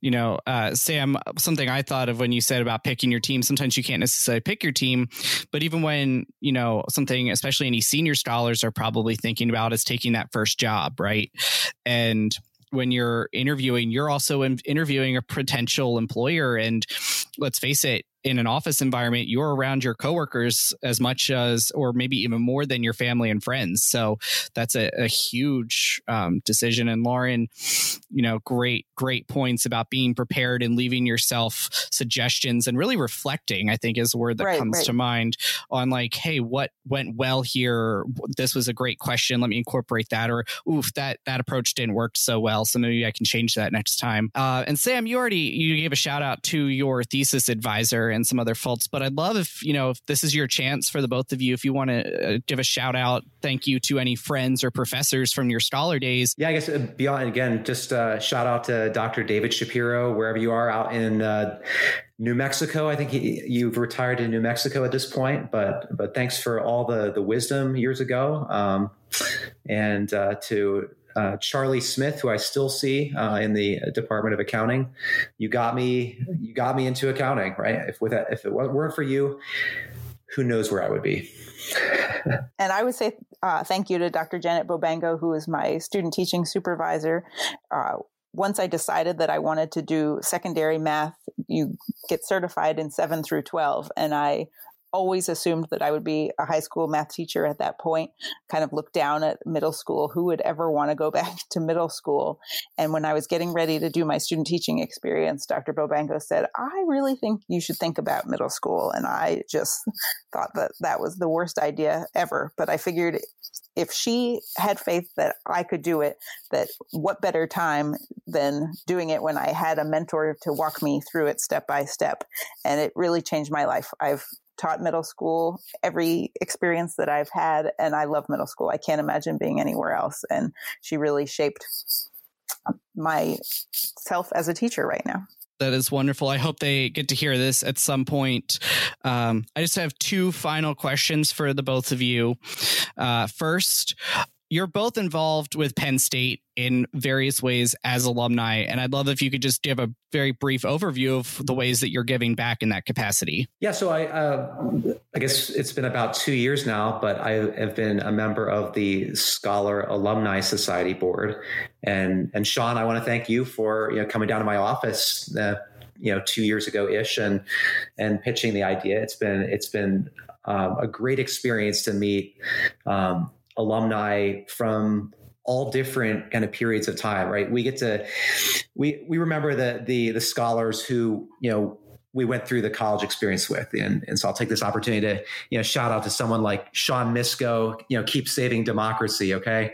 You know, uh, Sam, something I thought of when you said about picking your team. Sometimes you can't necessarily pick your team, but even when you know something, especially any senior scholars are probably thinking about is taking that first job, right? And when you're interviewing, you're also interviewing a potential employer. And let's face it, in an office environment, you're around your coworkers as much as, or maybe even more than your family and friends. So that's a, a huge um, decision. And Lauren, you know, great, great points about being prepared and leaving yourself suggestions and really reflecting, I think is the word that right, comes right. to mind on like, hey, what went well here? This was a great question. Let me incorporate that. Or, oof, that, that approach didn't work so well. So maybe I can change that next time. Uh, and Sam, you already, you gave a shout out to your thesis advisor and some other faults. But I'd love if, you know, if this is your chance for the both of you, if you want to uh, give a shout out, thank you to any friends or professors from your scholar days. Yeah, I guess uh, beyond, again, just uh, shout out to Dr. David Shapiro, wherever you are out in uh, New Mexico. I think he, you've retired in New Mexico at this point, but but thanks for all the the wisdom years ago, um, and uh, to uh, Charlie Smith, who I still see uh, in the Department of Accounting. You got me. You got me into accounting, right? If with if it weren't for you, who knows where I would be. and I would say uh, thank you to Dr. Janet Bobango, who is my student teaching supervisor. Uh, once I decided that I wanted to do secondary math, you get certified in seven through 12. And I always assumed that I would be a high school math teacher at that point, kind of looked down at middle school. Who would ever want to go back to middle school? And when I was getting ready to do my student teaching experience, Dr. Bobanko said, I really think you should think about middle school. And I just thought that that was the worst idea ever. But I figured if she had faith that I could do it, that what better time than doing it when I had a mentor to walk me through it step by step. And it really changed my life. I've taught middle school every experience that I've had, and I love middle school. I can't imagine being anywhere else. And she really shaped myself as a teacher right now. That is wonderful. I hope they get to hear this at some point. Um, I just have two final questions for the both of you. Uh, first, you're both involved with Penn State in various ways as alumni, and I'd love if you could just give a very brief overview of the ways that you're giving back in that capacity. Yeah, so I, uh, I guess it's been about two years now, but I have been a member of the Scholar Alumni Society Board, and and Sean, I want to thank you for you know coming down to my office. Uh, you know, two years ago ish, and and pitching the idea. It's been it's been um, a great experience to meet um, alumni from all different kind of periods of time, right? We get to we we remember the the the scholars who you know we went through the college experience with. And, and so I'll take this opportunity to, you know, shout out to someone like Sean Misko, you know, keep saving democracy. Okay.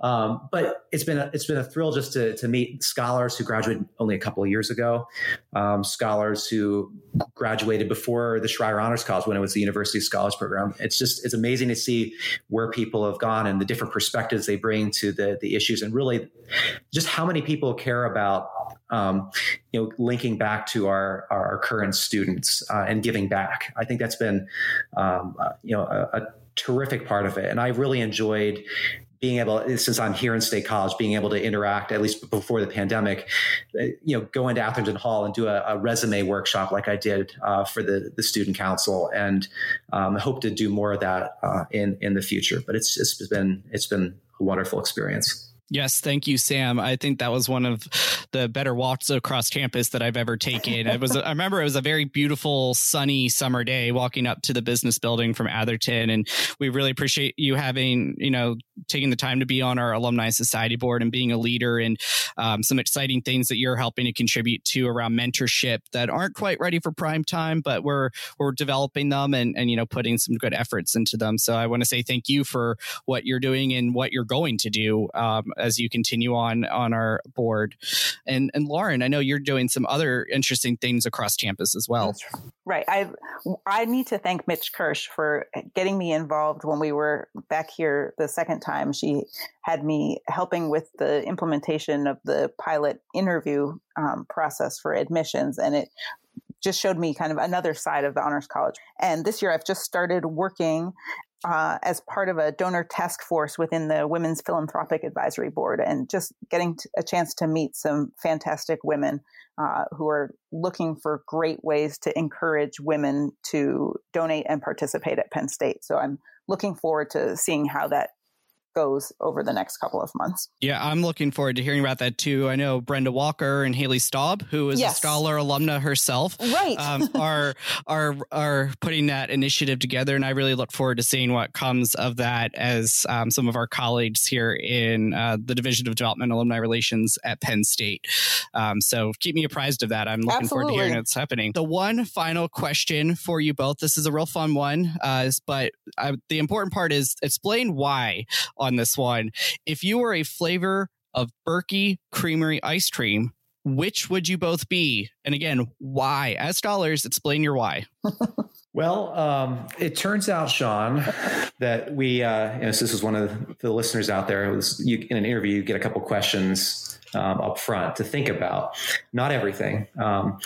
Um, but it's been, a, it's been a thrill just to, to meet scholars who graduated only a couple of years ago, um, scholars who graduated before the Schreyer Honors College when it was the University Scholars Program. It's just, it's amazing to see where people have gone and the different perspectives they bring to the, the issues and really just how many people care about um, you know, linking back to our our current students uh, and giving back. I think that's been, um, uh, you know, a, a, terrific part of it, and I really enjoyed being able since i'm here in state college being able to interact at least before the pandemic uh, you know go into atherton hall and do a, a resume workshop like i did uh, for the, the student council and um, hope to do more of that uh, in in the future. But it's it's been it's been a wonderful experience Yes, thank you, Sam. I think that was one of the better walks across campus that I've ever taken. It was, I remember it was a very beautiful, sunny summer day walking up to the business building from Atherton, and we really appreciate you having, you know, taking the time to be on our alumni society board and being a leader and um, some exciting things that you're helping to contribute to around mentorship that aren't quite ready for prime time, but we're we're developing them and and you know putting some good efforts into them. So I want to say thank you for what you're doing and what you're going to do. Um, as you continue on on our board. And and Lauren, I know you're doing some other interesting things across campus as well. Right. I I need to thank Mitch Kirsch for getting me involved when we were back here the second time. She had me helping with the implementation of the pilot interview um, process for admissions, and it just showed me kind of another side of the honors college and this year i've just started working uh, as part of a donor task force within the Women's Philanthropic Advisory Board and just getting a chance to meet some fantastic women uh, who are looking for great ways to encourage women to donate and participate at Penn State. So I'm looking forward to seeing how that goes over the next couple of months. Yeah, I'm looking forward to hearing about that too. I know Brenda Walker and Haley Staub, who is yes. a scholar alumna herself, right, um, are are are putting that initiative together, and I really look forward to seeing what comes of that as um, some of our colleagues here in uh, the Division of Development Alumni Relations at Penn State. Um, so keep me apprised of that. I'm looking Absolutely. forward to hearing what's happening. The one final question for you both. This is a real fun one, uh, but I, the important part is explain why on this one. If you were a flavor of Berkey Creamery ice cream, which would you both be? And again, why? As dollars, explain your why. Well, um, it turns out, Sean, that we, uh, you know, so this is one of the listeners out there. Was, you, in an interview, you get a couple questions um, up front to think about. Not everything. Um,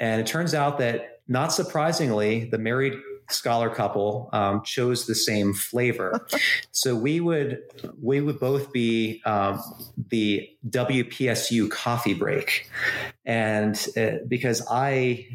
and it turns out that, not surprisingly, the married scholar couple um, chose the same flavor. so we would we would both be um, the WPSU coffee break, and uh, because I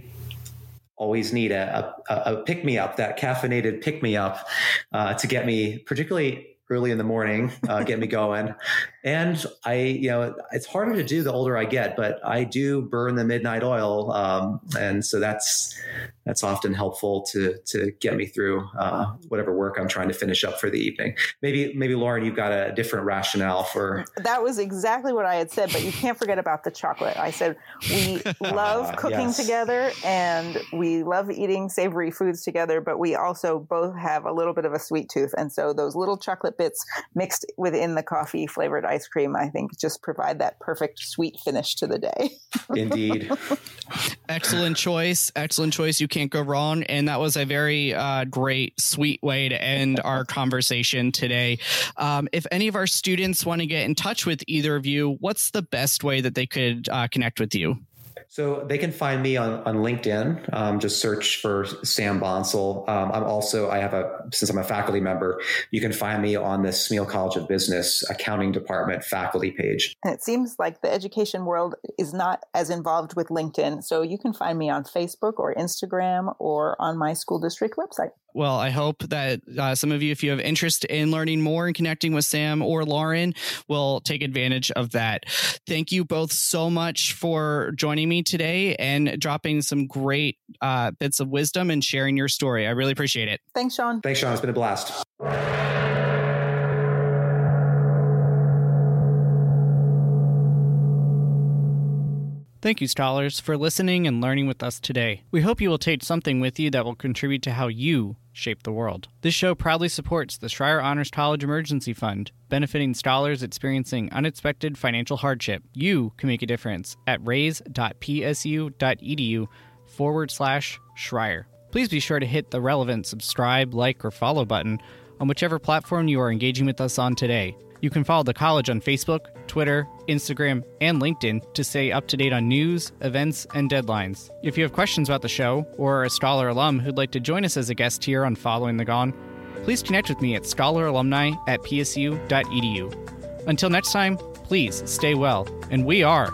always need a, a, a pick me up, that caffeinated pick me up uh, to get me particularly early in the morning, uh, get me going. And I, you know, it's harder to do the older I get, but I do burn the midnight oil, um, and so that's that's often helpful to to get me through uh, whatever work I'm trying to finish up for the evening. Maybe maybe Lauren, you've got a different rationale for that was exactly what I had said, but you can't forget about the chocolate. I said we love cooking yes. together and we love eating savory foods together, but we also both have a little bit of a sweet tooth, and so those little chocolate bits mixed within the coffee flavored ice cream, I think, just provide that perfect sweet finish to the day. Indeed. Excellent choice. Excellent choice. You can't go wrong. And that was a very uh, great, sweet way to end our conversation today. Um, if any of our students want to get in touch with either of you, what's the best way that they could uh, connect with you? So they can find me on, on LinkedIn. Um, just search for Sam Bonsall. Um, I'm also, I have a, since I'm a faculty member, you can find me on the Smeal College of Business accounting department faculty page. And it seems like the education world is not as involved with LinkedIn. So you can find me on Facebook or Instagram or on my school district website. Well, I hope that uh, some of you, if you have interest in learning more and connecting with Sam or Lauren, will take advantage of that. Thank you both so much for joining me today and dropping some great uh, bits of wisdom and sharing your story. I really appreciate it. Thanks, Sean. Thanks, Sean. It's been a blast. Thank you, scholars, for listening and learning with us today. We hope you will take something with you that will contribute to how you shape the world. This show proudly supports the Schreyer Honors College Emergency Fund, benefiting scholars experiencing unexpected financial hardship. You can make a difference at raise.psu.edu forward slash Schreyer. Please be sure to hit the relevant subscribe, like, or follow button on whichever platform you are engaging with us on today. You can follow the college on Facebook, Twitter, Instagram, and LinkedIn to stay up to date on news, events, and deadlines. If you have questions about the show or are a scholar alum who'd like to join us as a guest here on Following the Gone, please connect with me at scholaralumni at psu.edu. Until next time, please stay well, and we are.